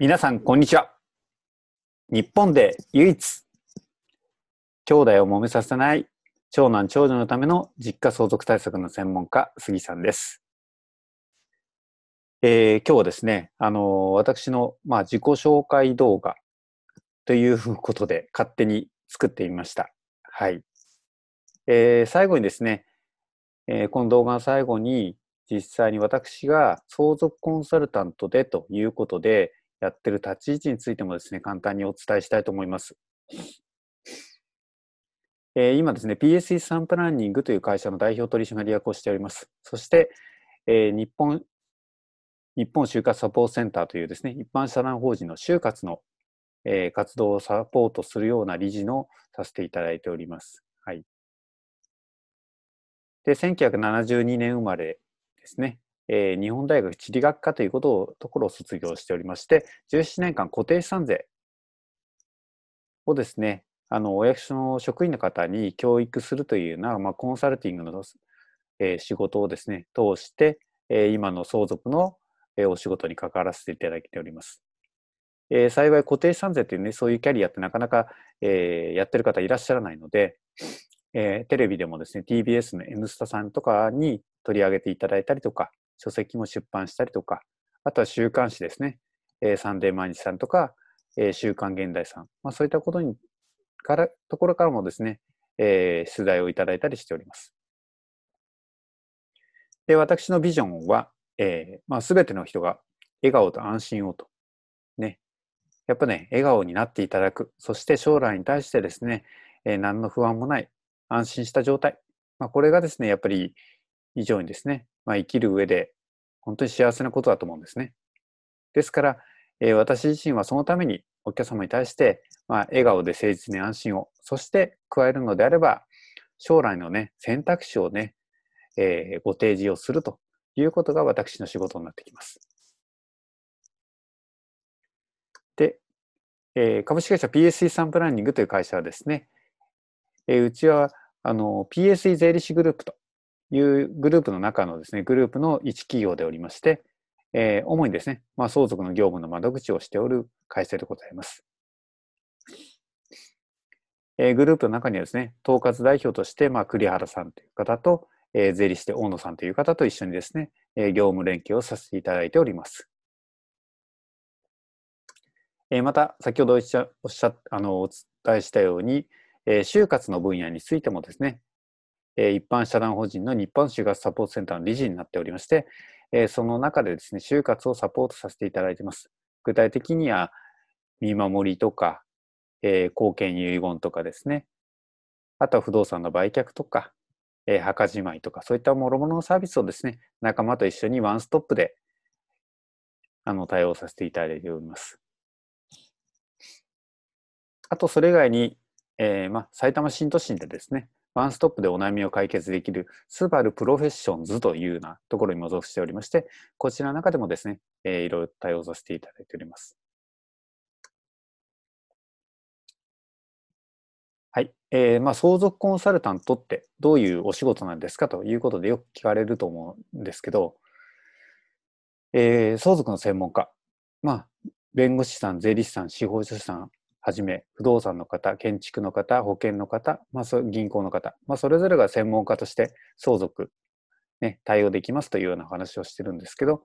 皆さん、こんにちは。日本で唯一、兄弟を揉めさせない長男長女のための実家相続対策の専門家、杉さんです。えー、今日はですね、あの私の、まあ、自己紹介動画ということで勝手に作ってみました。はい。えー、最後にですね、えー、この動画の最後に実際に私が相続コンサルタントでということで、やってる立ち位置についてもですね、簡単にお伝えしたいと思います。えー、今ですね、PSE サンプランニングという会社の代表取締役をしております。そして、えー、日本、日本就活サポートセンターというですね、一般社団法人の就活の、えー、活動をサポートするような理事のさせていただいております。はい。で、1972年生まれですね。えー、日本大学地理学科ということをところを卒業しておりまして、17年間固定資産税をですね、あのお役所の職員の方に教育するというような、まあ、コンサルティングの、えー、仕事をですね、通して、えー、今の相続の、えー、お仕事に関わらせていただいております。えー、幸い固定資産税というね、そういうキャリアってなかなか、えー、やってる方いらっしゃらないので、えー、テレビでもですね、TBS の N スタさんとかに取り上げていただいたりとか、書籍も出版したりとか、あとは週刊誌ですね、えー、サンデー毎日さんとか、えー、週刊現代さん、まあ、そういったことにからところからもですね、えー、取材をいただいたりしております。で私のビジョンは、えーまあ、全ての人が笑顔と安心をと。ね。やっぱね、笑顔になっていただく。そして将来に対してですね、えー、何の不安もない、安心した状態。まあ、これがですね、やっぱり以上にですね、まあ、生きる上で本当に幸せなことだと思うんですね。ですから、えー、私自身はそのためにお客様に対して、まあ、笑顔で誠実に安心を、そして加えるのであれば、将来のね、選択肢をね、えー、ご提示をするということが私の仕事になってきます。で、えー、株式会社 PSE サンプランニングという会社はですね、えー、うちはあの PSE 税理士グループというグループの中のですね、グループの一企業でおりまして、えー、主にですね、まあ、相続の業務の窓口をしておる会社でございます。えー、グループの中にはですね、統括代表として、まあ、栗原さんという方と、えー、税理士で大野さんという方と一緒にですね、えー、業務連携をさせていただいております。えー、また、先ほどおっしゃあのお伝えしたように、えー、就活の分野についてもですね、え一般社団法人の日本就活サポートセンターの理事になっておりまして、えその中でですね、就活をサポートさせていただいています。具体的には、見守りとか、えー、貢献遺言とかですね、あとは不動産の売却とか、え、墓じまいとか、そういった諸々のサービスをですね、仲間と一緒にワンストップであの対応させていただいております。あと、それ以外に、えーまあ、埼玉新都心でですね、ワンストップでお悩みを解決できるスバルプロフェッションズというようなところにも属しておりまして、こちらの中でもですね、えー、いろいろ対応させていただいております。はい。えー、まあ、相続コンサルタントってどういうお仕事なんですかということでよく聞かれると思うんですけど、えー、相続の専門家、まあ、弁護士さん、税理士さん、司法書士さん、はじめ不動産の方建築の方保険の方、まあ、銀行の方、まあ、それぞれが専門家として相続、ね、対応できますというような話をしてるんですけど、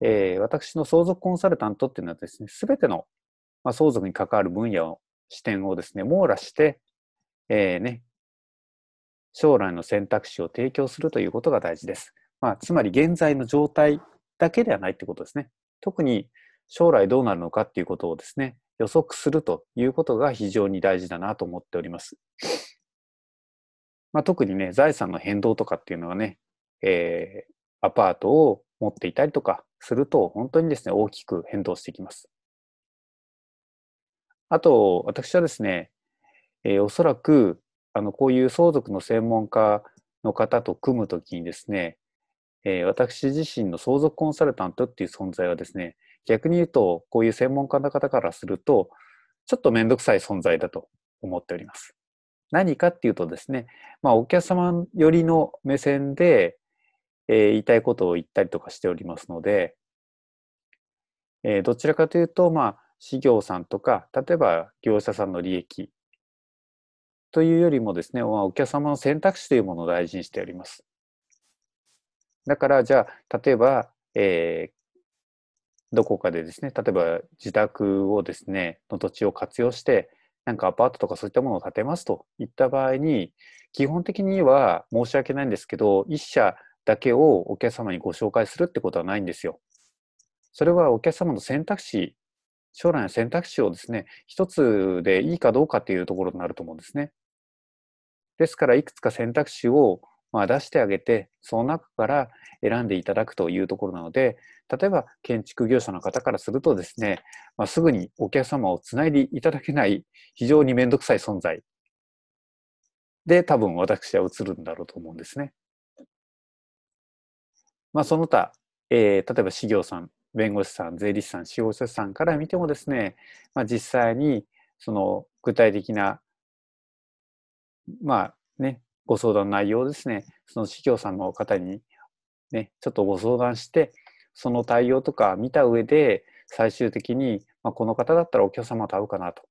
えー、私の相続コンサルタントっていうのはですね全ての、まあ、相続に関わる分野を視点をですね網羅して、えー、ね、将来の選択肢を提供するということが大事です。まあ、つまり現在の状態だけではないってことですね。特に将来どうなるのかっていうことをですね、予測するということが非常に大事だなと思っております。まあ、特にね、財産の変動とかっていうのはね、えー、アパートを持っていたりとかすると、本当にですね、大きく変動してきます。あと、私はですね、えー、おそらく、あの、こういう相続の専門家の方と組むときにですね、えー、私自身の相続コンサルタントっていう存在はですね、逆に言うと、こういう専門家の方からすると、ちょっとめんどくさい存在だと思っております。何かっていうとですね、まあ、お客様よりの目線で、えー、言いたいことを言ったりとかしておりますので、えー、どちらかというと、まあ、事業さんとか、例えば業者さんの利益というよりもですね、まあ、お客様の選択肢というものを大事にしております。だから、じゃあ、例えば、えー、どこかでですね、例えば自宅をですね、の土地を活用して、なんかアパートとかそういったものを建てますといった場合に、基本的には申し訳ないんですけど、一社だけをお客様にご紹介するってことはないんですよ。それはお客様の選択肢、将来の選択肢をですね、一つでいいかどうかっていうところになると思うんですね。ですから、いくつか選択肢をまあ出してあげて、その中から選んでいただくというところなので、例えば建築業者の方からするとですね、まあ、すぐにお客様をつないでいただけない非常にめんどくさい存在で多分私は映るんだろうと思うんですね。まあその他、えー、例えば事業さん、弁護士さん、税理士さん、司法書士さんから見てもですね、まあ、実際にその具体的なまあね、ご相談内容ですね、その事業さんの方にね、ちょっとご相談して、その対応とか見た上で、最終的に、まあ、この方だったらお客様と会うかなと。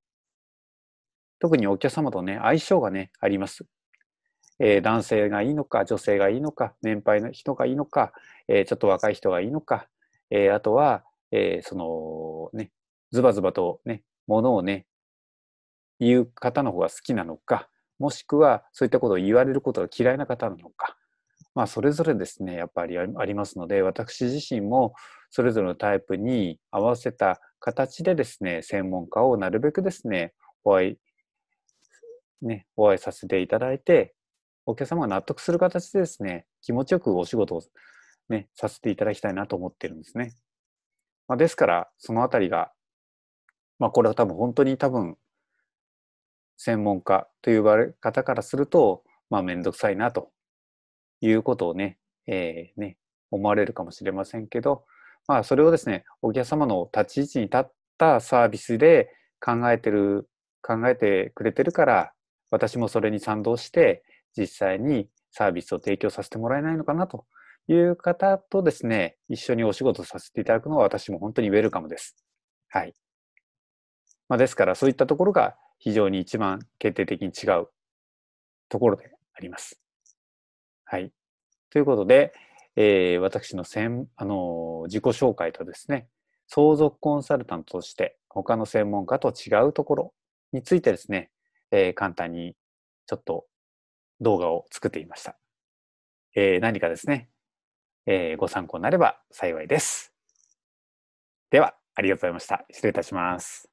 特にお客様とね、相性がね、あります。えー、男性がいいのか、女性がいいのか、年配の人がいいのか、えー、ちょっと若い人がいいのか、えー、あとは、えそのね、ズバズバとね、ものをね、言う方の方が好きなのか、もしくはそういったことを言われることが嫌いな方なのか、まあ、それぞれですね、やっぱりありますので、私自身もそれぞれのタイプに合わせた形でですね、専門家をなるべくですね、お会い、ね、お会いさせていただいて、お客様が納得する形でですね、気持ちよくお仕事をね、させていただきたいなと思ってるんですね。まあ、ですから、そのあたりが、まあ、これは多分本当に多分専門家という方からすると、まあ、めんどくさいなということをね、えー、ね、思われるかもしれませんけど、まあ、それをですね、お客様の立ち位置に立ったサービスで考えてる、考えてくれてるから、私もそれに賛同して、実際にサービスを提供させてもらえないのかなという方とですね、一緒にお仕事させていただくのは私も本当にウェルカムです。はい。まあ、ですから、そういったところが非常に一番決定的に違うところであります。はい。ということで、えー、私の専あの自己紹介とですね、相続コンサルタントとして他の専門家と違うところについてですね、えー、簡単にちょっと動画を作ってみました。えー、何かですね、えー、ご参考になれば幸いです。では、ありがとうございました。失礼いたします。